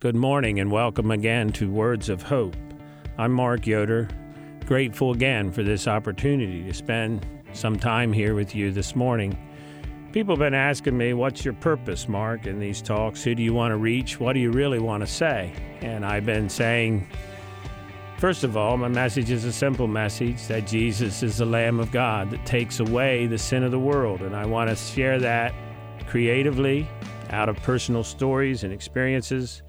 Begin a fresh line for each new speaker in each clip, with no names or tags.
Good morning and welcome again to Words of Hope. I'm Mark Yoder, grateful again for this opportunity to spend some time here with you this morning. People have been asking me, What's your purpose, Mark, in these talks? Who do you want to reach? What do you really want to say? And I've been saying, First of all, my message is a simple message that Jesus is the Lamb of God that takes away the sin of the world. And I want to share that creatively out of personal stories and experiences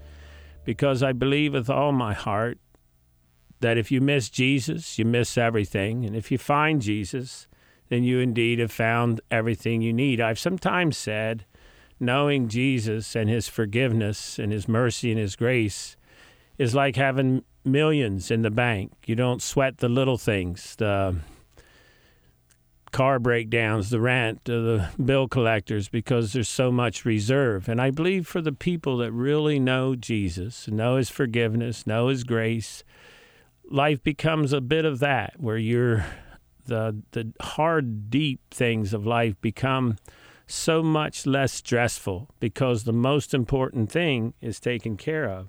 because I believe with all my heart that if you miss Jesus, you miss everything. And if you find Jesus, then you indeed have found everything you need. I've sometimes said, knowing Jesus and his forgiveness and his mercy and his grace is like having millions in the bank. You don't sweat the little things, the car breakdowns, the rent, uh, the bill collectors, because there's so much reserve. And I believe for the people that really know Jesus, know his forgiveness, know his grace, life becomes a bit of that where you're the the hard deep things of life become so much less stressful because the most important thing is taken care of.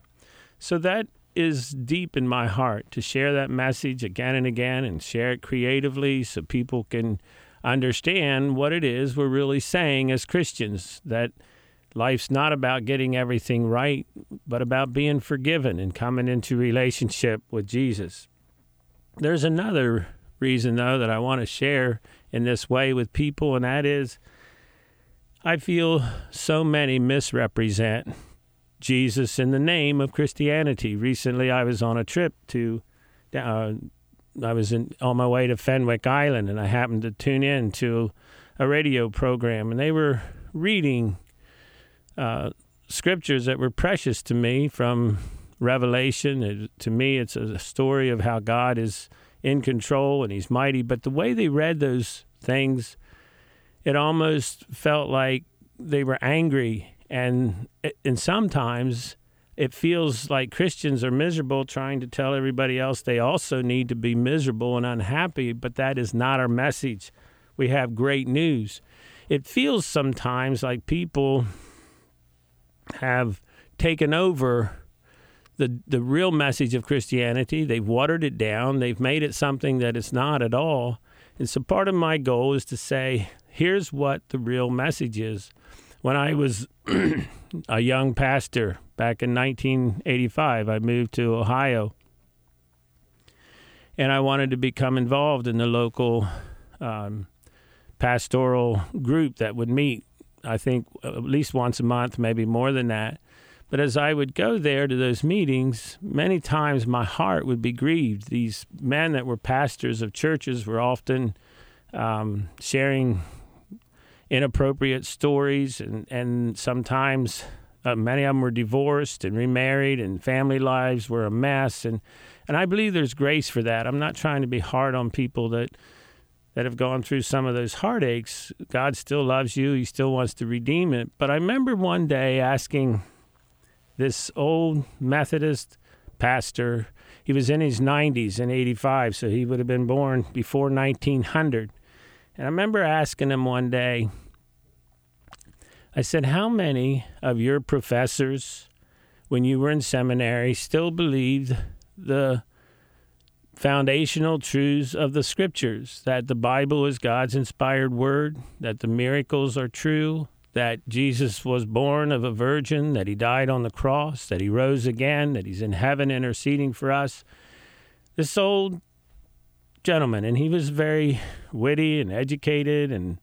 So that is deep in my heart to share that message again and again and share it creatively so people can understand what it is we're really saying as Christians that life's not about getting everything right, but about being forgiven and coming into relationship with Jesus. There's another reason, though, that I want to share in this way with people, and that is I feel so many misrepresent Jesus in the name of Christianity. Recently, I was on a trip to, uh, I was in, on my way to Fenwick Island, and I happened to tune in to a radio program, and they were reading uh, scriptures that were precious to me from Revelation. It, to me, it's a story of how God is in control and He's mighty. But the way they read those things, it almost felt like they were angry and and sometimes it feels like Christians are miserable trying to tell everybody else they also need to be miserable and unhappy, but that is not our message. We have great news. It feels sometimes like people have taken over the the real message of Christianity. They've watered it down. They've made it something that it's not at all. And so part of my goal is to say, here's what the real message is when I was a young pastor back in 1985, I moved to Ohio. And I wanted to become involved in the local um, pastoral group that would meet, I think, at least once a month, maybe more than that. But as I would go there to those meetings, many times my heart would be grieved. These men that were pastors of churches were often um, sharing inappropriate stories, and and sometimes uh, many of them were divorced and remarried, and family lives were a mess. And and I believe there's grace for that. I'm not trying to be hard on people that that have gone through some of those heartaches. God still loves you. He still wants to redeem it. But I remember one day asking this old Methodist pastor. He was in his 90s in 85, so he would have been born before 1900. And I remember asking him one day, I said, How many of your professors, when you were in seminary, still believed the foundational truths of the scriptures that the Bible is God's inspired word, that the miracles are true, that Jesus was born of a virgin, that he died on the cross, that he rose again, that he's in heaven interceding for us? This old gentleman, and he was very witty and educated and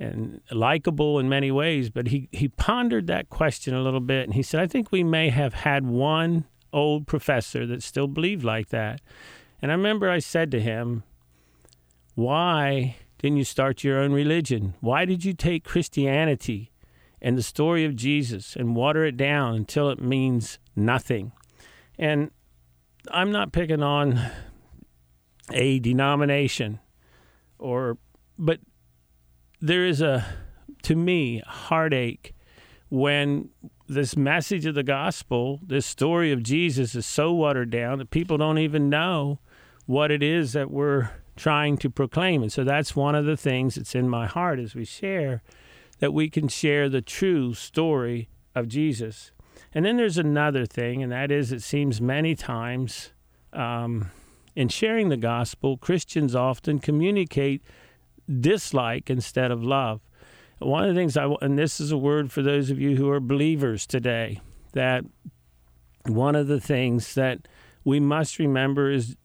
and likable in many ways. But he he pondered that question a little bit, and he said, "I think we may have had one old professor that still believed like that." And I remember I said to him, "Why didn't you start your own religion? Why did you take Christianity?" And the story of Jesus and water it down until it means nothing. And I'm not picking on a denomination or but there is a to me heartache when this message of the gospel this story of jesus is so watered down that people don't even know what it is that we're trying to proclaim. And so that's one of the things that's in my heart as we share that we can share the true story of jesus. And then there's another thing, and that is it seems many times um, in sharing the gospel, Christians often communicate dislike instead of love. One of the things I, and this is a word for those of you who are believers today, that one of the things that we must remember is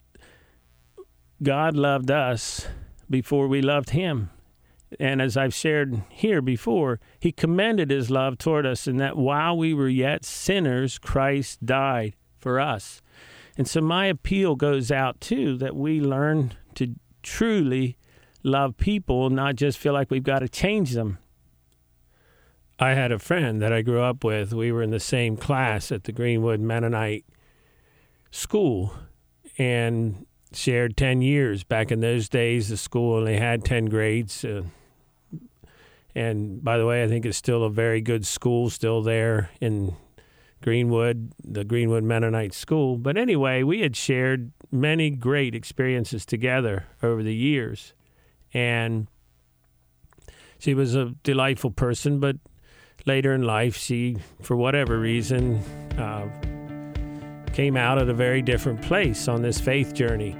God loved us before we loved Him. And as I've shared here before, He commended His love toward us in that while we were yet sinners, Christ died for us. And so my appeal goes out too that we learn to truly love people, not just feel like we've got to change them. I had a friend that I grew up with. We were in the same class at the Greenwood Mennonite School and shared 10 years. Back in those days, the school only had 10 grades. Uh, and by the way, I think it's still a very good school, still there in Greenwood, the Greenwood Mennonite School. But anyway, we had shared many great experiences together over the years. And she was a delightful person, but later in life, she, for whatever reason, uh, came out at a very different place on this faith journey.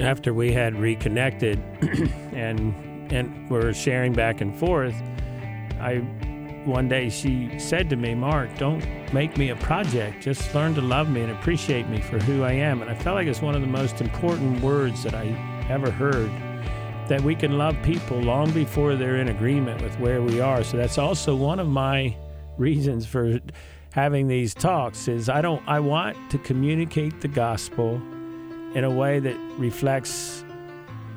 After we had reconnected and and were sharing back and forth, I one day she said to me, "Mark, don't make me a project. Just learn to love me and appreciate me for who I am." And I felt like it's one of the most important words that I ever heard that we can love people long before they're in agreement with where we are. So that's also one of my reasons for having these talks is I don't I want to communicate the gospel in a way that reflects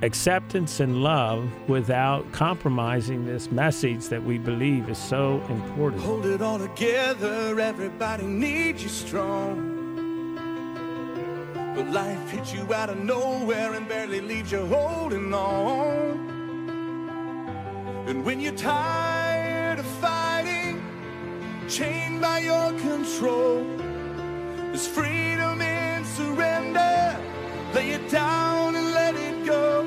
acceptance and love without compromising this message that we believe is so important.
Hold it all together, everybody needs you strong. Life hits you out of nowhere and barely leaves you holding on. And when you're tired of fighting, chained by your control, there's freedom in surrender. Lay it down and let it go.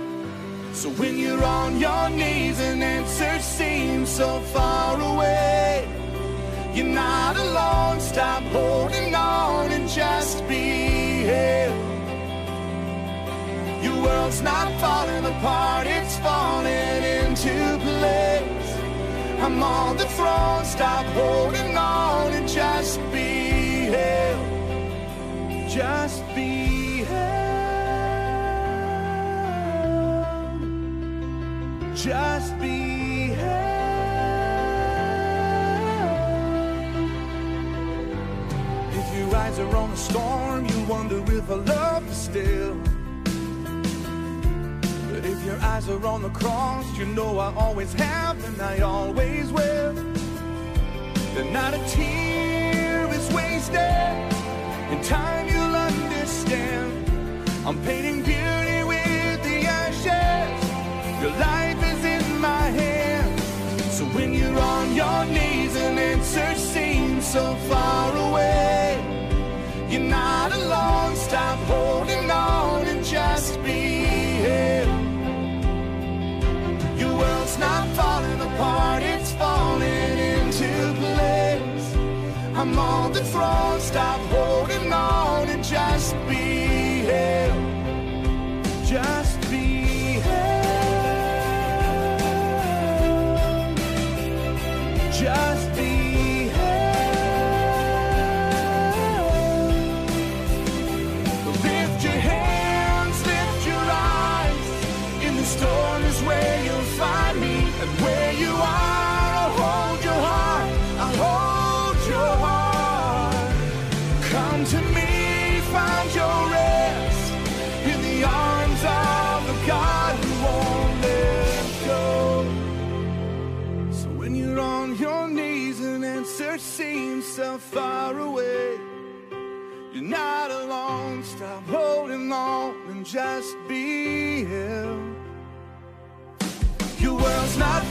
So when you're on your knees and answers seem so far away, you're not alone. Stop holding on and just be held. World's not falling apart, it's falling into place. I'm on the throne, stop holding on and just be held. Just be held. Just be held. If your eyes are on the storm, you wonder if I love you still. Your eyes are on the cross, you know I always have and I always will. Then not a tear is wasted. In time you'll understand. I'm painting beauty with the ashes. Your life is in my hands. So when you're on your knees and answers seem so far away, you're not alone. Stop holding I'm on the throne, stop holding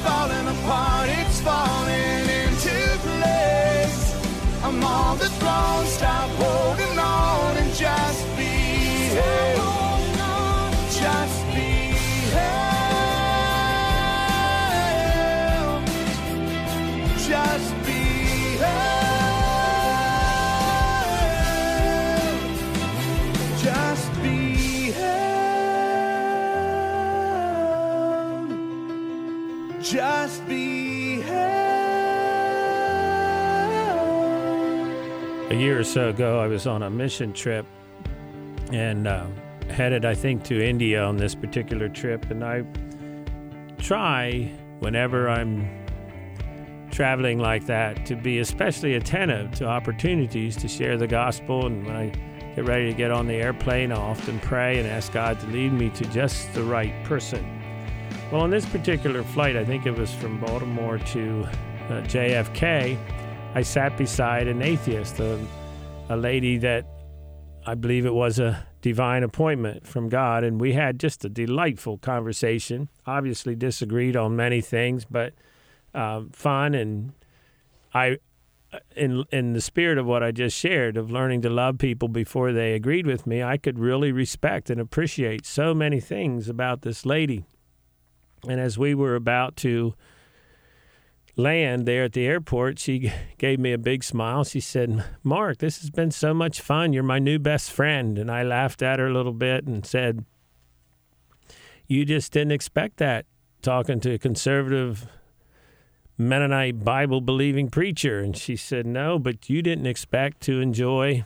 falling apart, it's falling into place. I'm on the throne, stop
so ago, I was on a mission trip and uh, headed, I think, to India on this particular trip. And I try, whenever I'm traveling like that, to be especially attentive to opportunities to share the gospel. And when I get ready to get on the airplane, I often pray and ask God to lead me to just the right person. Well, on this particular flight, I think it was from Baltimore to uh, JFK. I sat beside an atheist, a, a lady that I believe it was a divine appointment from God, and we had just a delightful conversation. Obviously, disagreed on many things, but um, fun. And I, in in the spirit of what I just shared, of learning to love people before they agreed with me, I could really respect and appreciate so many things about this lady. And as we were about to land there at the airport, she gave me a big smile. She said, Mark, this has been so much fun. You're my new best friend. And I laughed at her a little bit and said, You just didn't expect that talking to a conservative Mennonite Bible believing preacher. And she said, No, but you didn't expect to enjoy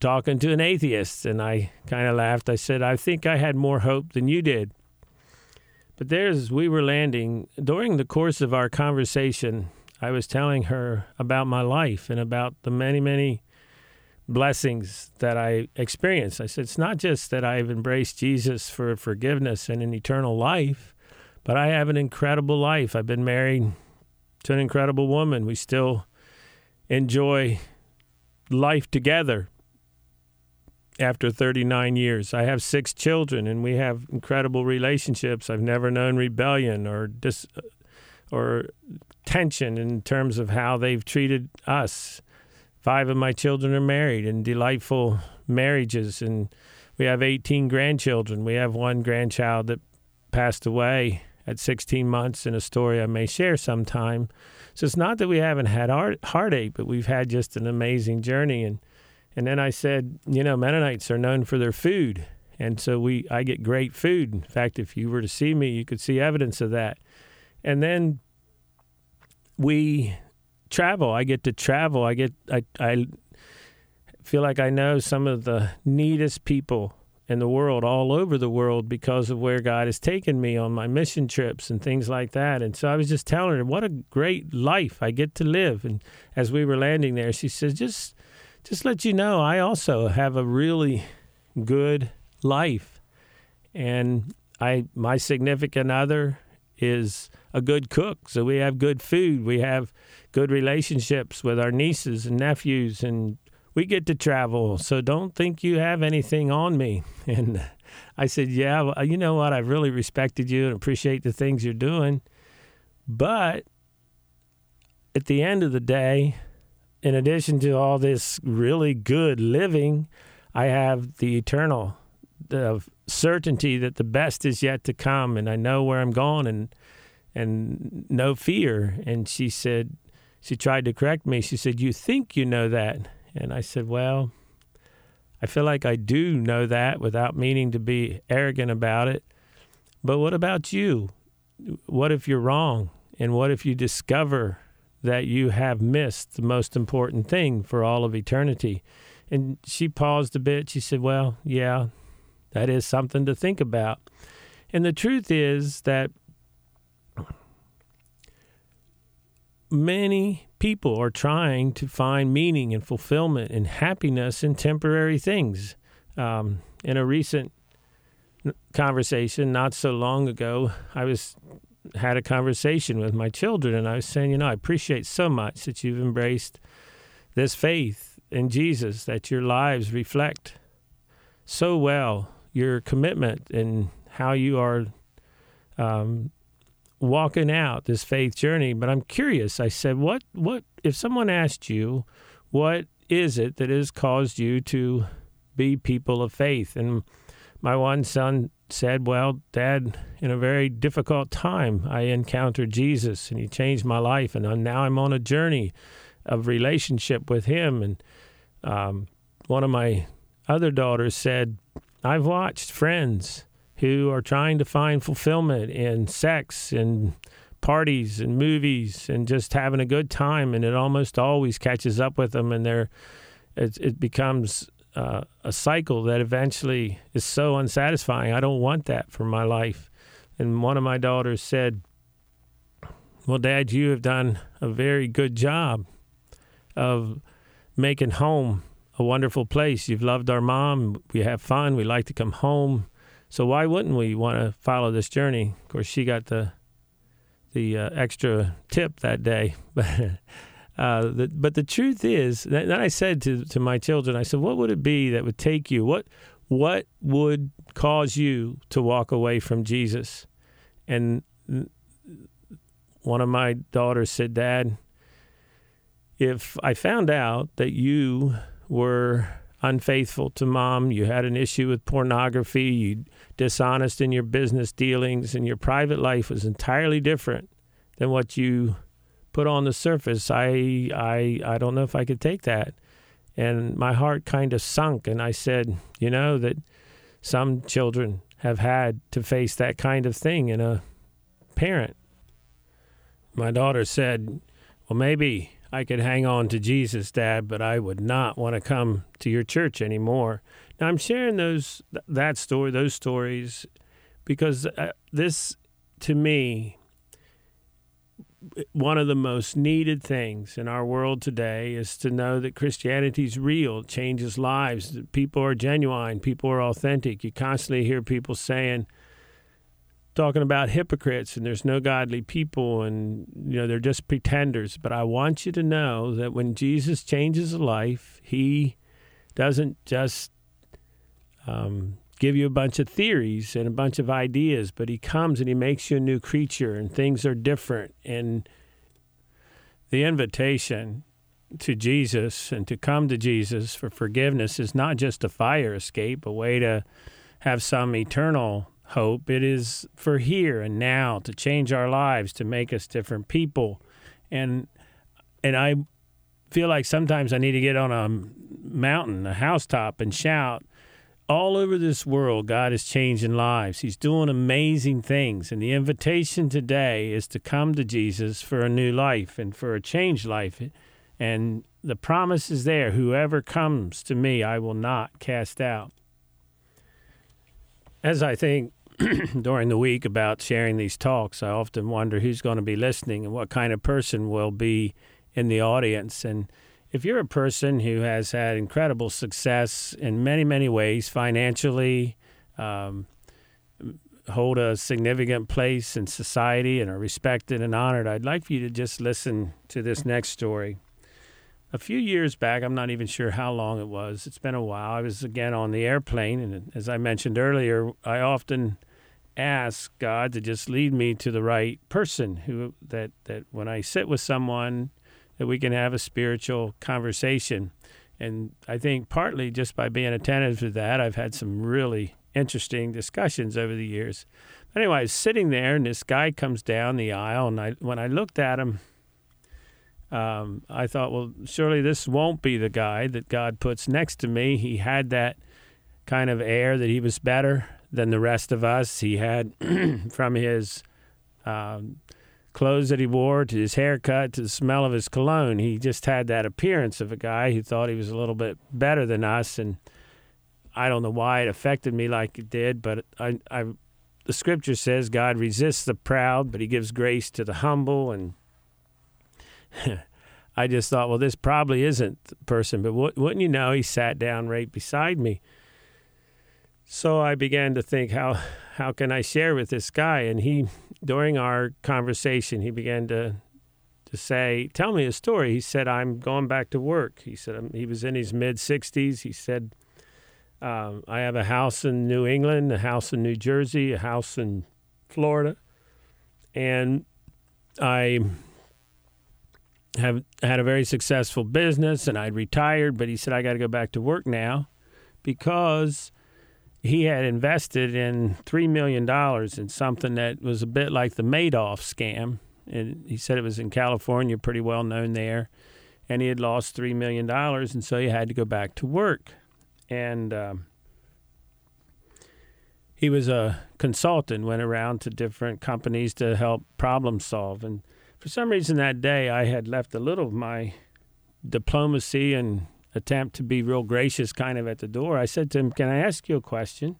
talking to an atheist. And I kind of laughed. I said, I think I had more hope than you did. But there's, we were landing. During the course of our conversation, I was telling her about my life and about the many, many blessings that I experienced. I said, it's not just that I've embraced Jesus for forgiveness and an eternal life, but I have an incredible life. I've been married to an incredible woman. We still enjoy life together after 39 years. I have six children, and we have incredible relationships. I've never known rebellion or dis, uh, or tension in terms of how they've treated us. Five of my children are married in delightful marriages, and we have 18 grandchildren. We have one grandchild that passed away at 16 months in a story I may share sometime. So it's not that we haven't had heart, heartache, but we've had just an amazing journey. And and then I said, you know, Mennonites are known for their food. And so we I get great food. In fact, if you were to see me, you could see evidence of that. And then we travel. I get to travel. I get I I feel like I know some of the neatest people in the world, all over the world, because of where God has taken me on my mission trips and things like that. And so I was just telling her what a great life I get to live. And as we were landing there, she says, just just let you know, I also have a really good life, and I my significant other is a good cook, so we have good food. We have good relationships with our nieces and nephews, and we get to travel. So don't think you have anything on me. And I said, Yeah, well, you know what? I've really respected you and appreciate the things you're doing. But at the end of the day, in addition to all this really good living, I have the eternal, the certainty that the best is yet to come, and I know where I'm going, and and no fear. And she said, she tried to correct me. She said, "You think you know that?" And I said, "Well, I feel like I do know that without meaning to be arrogant about it. But what about you? What if you're wrong? And what if you discover that you have missed the most important thing for all of eternity. And she paused a bit. She said, Well, yeah, that is something to think about. And the truth is that many people are trying to find meaning and fulfillment and happiness in temporary things. Um, in a recent conversation not so long ago, I was had a conversation with my children, and I was saying, you know, I appreciate so much that you've embraced this faith in Jesus, that your lives reflect so well your commitment and how you are um, walking out this faith journey. But I'm curious. I said, what, what, if someone asked you, what is it that has caused you to be people of faith? And my one son said, Well, Dad, in a very difficult time, I encountered Jesus and he changed my life. And now I'm on a journey of relationship with him. And um, one of my other daughters said, I've watched friends who are trying to find fulfillment in sex and parties and movies and just having a good time, and it almost always catches up with them, and they're it, it becomes uh, a cycle that eventually is so unsatisfying. I don't want that for my life. And one of my daughters said, "Well, Dad, you have done a very good job of making home a wonderful place. You've loved our mom. We have fun. We like to come home." So why wouldn't we want to follow this journey? Of course, she got the the uh, extra tip that day, but uh, the, but the truth is, then I said to to my children, I said, what would it be that would take you? What what would cause you to walk away from Jesus? And one of my daughters said, Dad, if I found out that you were unfaithful to mom, you had an issue with pornography, you dishonest in your business dealings, and your private life was entirely different than what you put on the surface. I I I don't know if I could take that. And my heart kind of sunk and I said, you know, that some children have had to face that kind of thing in a parent. My daughter said, Well, maybe I could hang on to Jesus, Dad, but I would not want to come to your church anymore. Now I'm sharing those that story, those stories, because uh, this, to me, one of the most needed things in our world today is to know that Christianity is real, changes lives. People are genuine, people are authentic. You constantly hear people saying, talking about hypocrites and there's no godly people and you know they're just pretenders but i want you to know that when jesus changes a life he doesn't just um, give you a bunch of theories and a bunch of ideas but he comes and he makes you a new creature and things are different and the invitation to jesus and to come to jesus for forgiveness is not just a fire escape a way to have some eternal hope. It is for here and now to change our lives, to make us different people. And and I feel like sometimes I need to get on a mountain, a housetop, and shout. All over this world, God is changing lives. He's doing amazing things. And the invitation today is to come to Jesus for a new life and for a changed life. And the promise is there whoever comes to me, I will not cast out. As I think during the week about sharing these talks, I often wonder who's going to be listening and what kind of person will be in the audience. And if you're a person who has had incredible success in many, many ways, financially, um, hold a significant place in society and are respected and honored, I'd like for you to just listen to this next story. A few years back, I'm not even sure how long it was, it's been a while. I was again on the airplane, and as I mentioned earlier, I often ask God to just lead me to the right person who that that when I sit with someone that we can have a spiritual conversation. And I think partly just by being attentive to that, I've had some really interesting discussions over the years. But anyway, I was sitting there, and this guy comes down the aisle, and I when I looked at him, um, I thought, well, surely this won't be the guy that God puts next to me. He had that kind of air that he was better than the rest of us. He had from his um, clothes that he wore to his haircut to the smell of his cologne. He just had that appearance of a guy who thought he was a little bit better than us, and I don't know why it affected me like it did, but I, I the scripture says God resists the proud, but He gives grace to the humble, and I just thought, well, this probably isn't the person, but wouldn't you know, he sat down right beside me so I began to think how how can I share with this guy? And he during our conversation he began to to say, "Tell me a story." He said, "I'm going back to work." He said um, he was in his mid 60s. He said, um, "I have a house in New England, a house in New Jersey, a house in Florida, and I." have had a very successful business and I'd retired, but he said I got to go back to work now because he had invested in $3 million in something that was a bit like the Madoff scam. And he said it was in California, pretty well known there. And he had lost $3 million, and so he had to go back to work. And um, he was a consultant, went around to different companies to help problem solve. And for some reason that day, I had left a little of my diplomacy and attempt to be real gracious kind of at the door. I said to him, Can I ask you a question?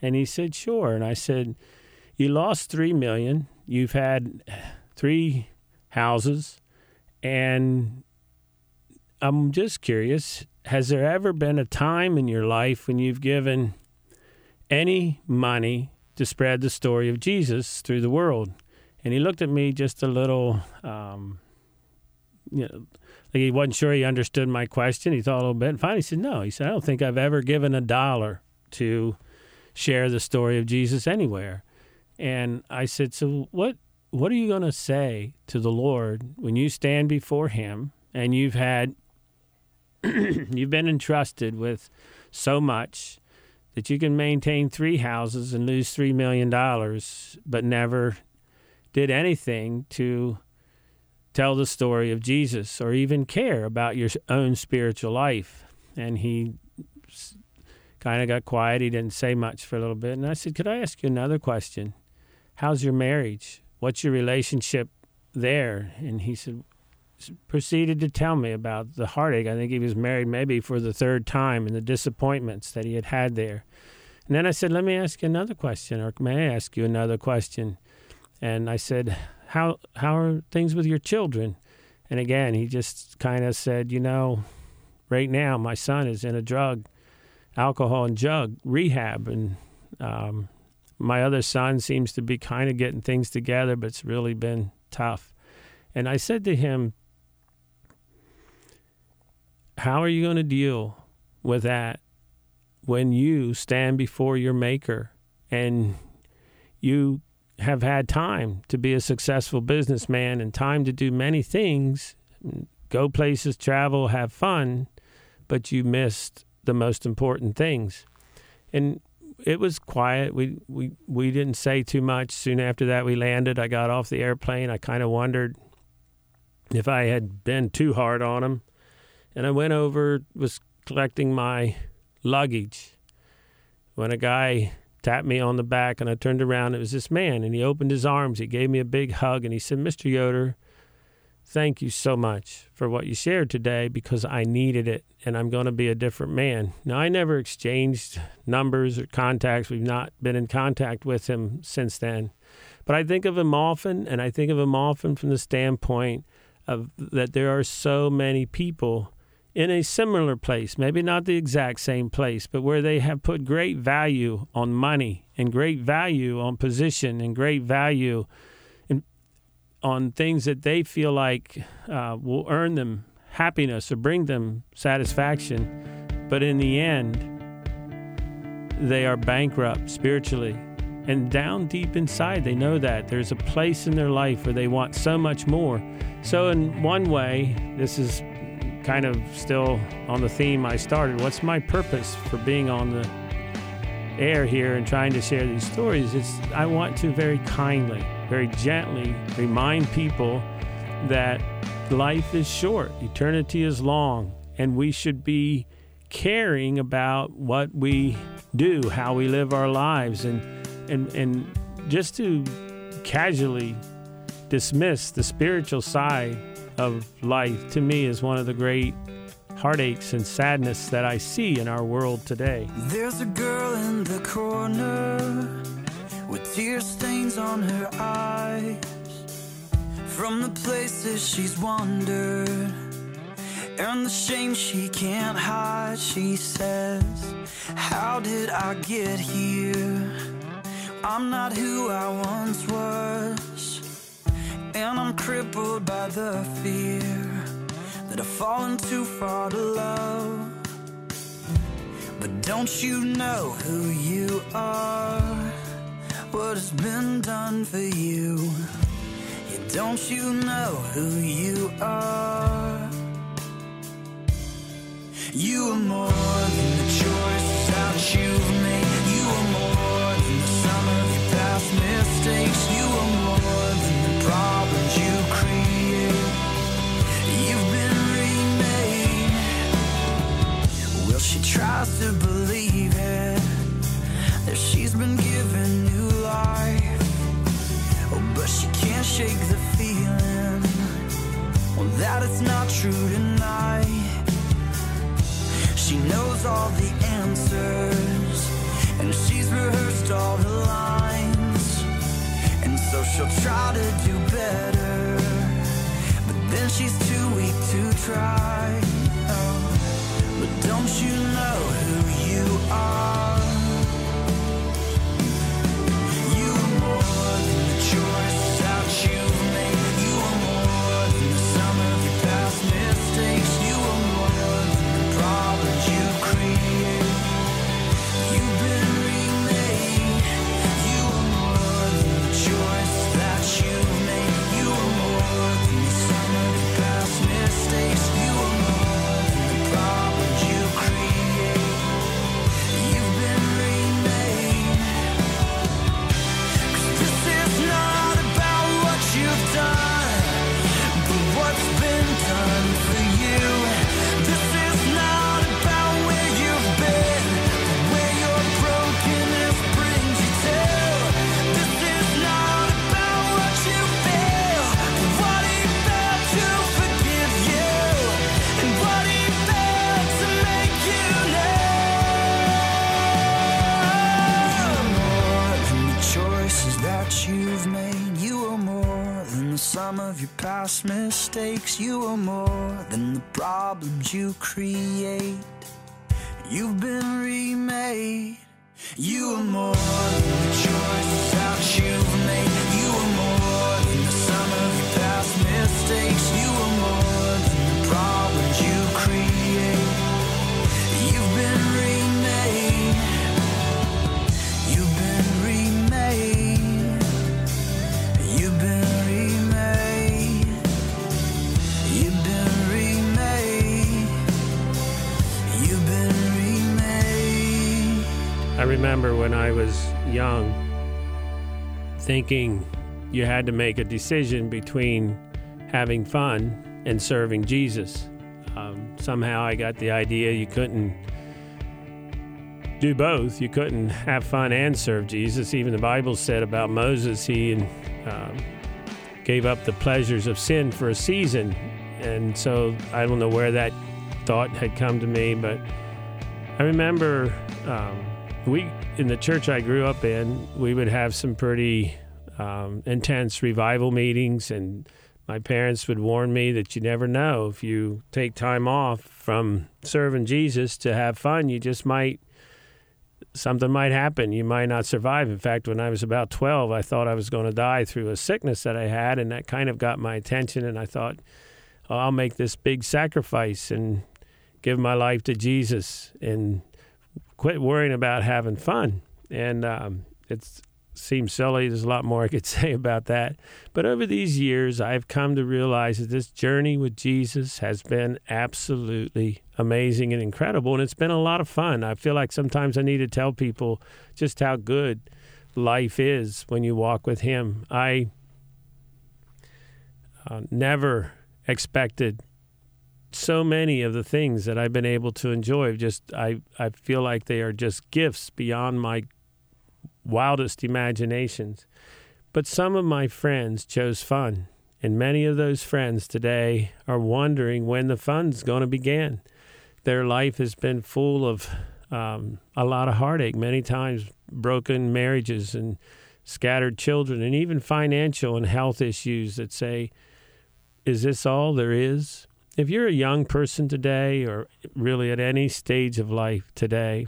And he said, Sure. And I said, You lost three million. You've had three houses. And I'm just curious has there ever been a time in your life when you've given any money to spread the story of Jesus through the world? And he looked at me just a little, um, you know, like he wasn't sure he understood my question. He thought a little bit. And finally, he said, No. He said, I don't think I've ever given a dollar to share the story of Jesus anywhere. And I said, So what? What are you going to say to the Lord when you stand before Him and you've had you've been entrusted with so much that you can maintain three houses and lose three million dollars, but never did anything to tell the story of Jesus or even care about your own spiritual life. And he kind of got quiet. He didn't say much for a little bit. And I said, Could I ask you another question? How's your marriage? What's your relationship there? And he said, proceeded to tell me about the heartache. I think he was married maybe for the third time and the disappointments that he had had there. And then I said, Let me ask you another question, or may I ask you another question? And I said, How, how are things with your children? And again, he just kind of said, You know, right now my son is in a drug, alcohol and drug rehab. And um, my other son seems to be kind of getting things together, but it's really been tough. And I said to him, how are you going to deal with that when you stand before your maker and you have had time to be a successful businessman and time to do many things, go places, travel, have fun, but you missed the most important things. And it was quiet. We we we didn't say too much. Soon after that, we landed. I got off the airplane. I kind of wondered if I had been too hard on him and I went over, was collecting my luggage when a guy tapped me on the back and I turned around. It was this man and he opened his arms. He gave me a big hug and he said, Mr. Yoder, thank you so much for what you shared today because I needed it and I'm going to be a different man. Now, I never exchanged numbers or contacts. We've not been in contact with him since then. But I think of him often and I think of him often from the standpoint of that there are so many people in a similar place, maybe not the exact same place, but where they have put great value on money and great value on position and great value in, on things that they feel like uh, will earn them happiness or bring them satisfaction. But in the end, they are bankrupt spiritually. And down deep inside, they know that there's a place in their life where they want so much more. So, in one way, this is kind of still on the theme I started. What's my purpose for being on the air here and trying to share these stories? It's I want to very kindly, very gently remind people that life is short, eternity is long, and we should be caring about what we do, how we live our lives, and and and just to casually dismiss the spiritual side of life to me is one of the great heartaches and sadness that I see in our world today.
There's a girl in the corner with tear stains on her eyes from the places she's wandered and the shame she can't hide. She says, How did I get here? I'm not who I once was. And I'm crippled by the fear that I've fallen too far to love. But don't you know who you are? What has been done for you? Yeah, don't you know who you are? You are more than the choices that you've made. You are more than the sum of your past mistakes. She tries to believe it. that she's been given new life. Oh, but she can't shake the feeling well, that it's not true tonight. She knows all the answers, and she's rehearsed all the lines. And so she'll try to do better, but then she's too weak to try. Don't you know who you are? Past mistakes. You are more than the problems you create. You've been remade. You are more than the choices that you've made. You are more than the sum of your past mistakes. You are more than the problems you create. You've been remade.
I remember when I was young thinking you had to make a decision between having fun and serving Jesus. Um, somehow I got the idea you couldn't do both. You couldn't have fun and serve Jesus. Even the Bible said about Moses, he um, gave up the pleasures of sin for a season. And so I don't know where that thought had come to me, but I remember um, we in the church I grew up in, we would have some pretty um, intense revival meetings, and my parents would warn me that you never know if you take time off from serving Jesus to have fun, you just might something might happen. You might not survive. In fact, when I was about 12, I thought I was going to die through a sickness that I had, and that kind of got my attention. And I thought, oh, I'll make this big sacrifice and give my life to Jesus and quit worrying about having fun. And um, it seems silly. There's a lot more I could say about that. But over these years, I've come to realize that this journey with Jesus has been absolutely amazing and incredible. And it's been a lot of fun. I feel like sometimes I need to tell people just how good life is when you walk with Him. I uh, never expected so many of the things that I've been able to enjoy. Just I, I feel like they are just gifts beyond my wildest imaginations. But some of my friends chose fun, and many of those friends today are wondering when the fun's going to begin. Their life has been full of um, a lot of heartache, many times broken marriages and scattered children, and even financial and health issues that say, Is this all there is? If you're a young person today, or really at any stage of life today,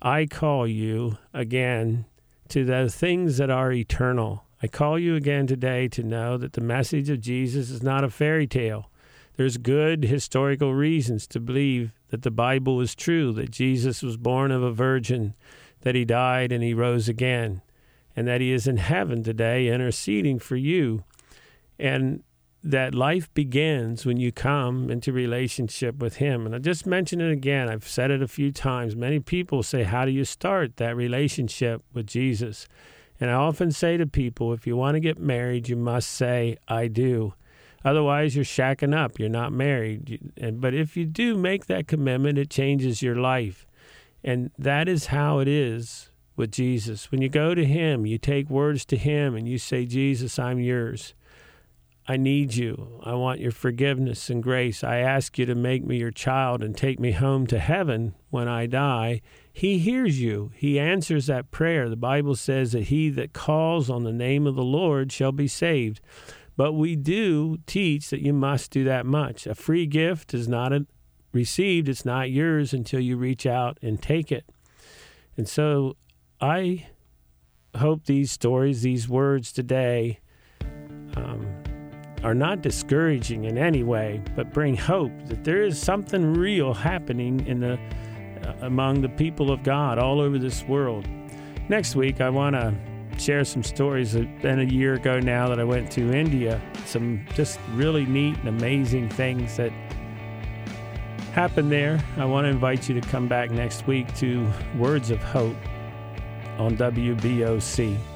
I call you again to the things that are eternal. I call you again today to know that the message of Jesus is not a fairy tale. There's good historical reasons to believe that the Bible is true, that Jesus was born of a virgin, that he died and he rose again, and that he is in heaven today interceding for you. And that life begins when you come into relationship with him. And I just mention it again. I've said it a few times. Many people say, How do you start that relationship with Jesus? And I often say to people, if you want to get married, you must say, I do. Otherwise, you're shacking up. You're not married. But if you do make that commitment, it changes your life. And that is how it is with Jesus. When you go to Him, you take words to Him and you say, Jesus, I'm yours. I need you. I want your forgiveness and grace. I ask you to make me your child and take me home to heaven when I die. He hears you. He answers that prayer. The Bible says that he that calls on the name of the Lord shall be saved. But we do teach that you must do that much. A free gift is not received, it's not yours until you reach out and take it. And so I hope these stories, these words today, um, are not discouraging in any way, but bring hope that there is something real happening in the uh, among the people of God all over this world. Next week, I want to share some stories. It's been a year ago now that I went to India. Some just really neat and amazing things that happened there. I want to invite you to come back next week to Words of Hope on WBOC.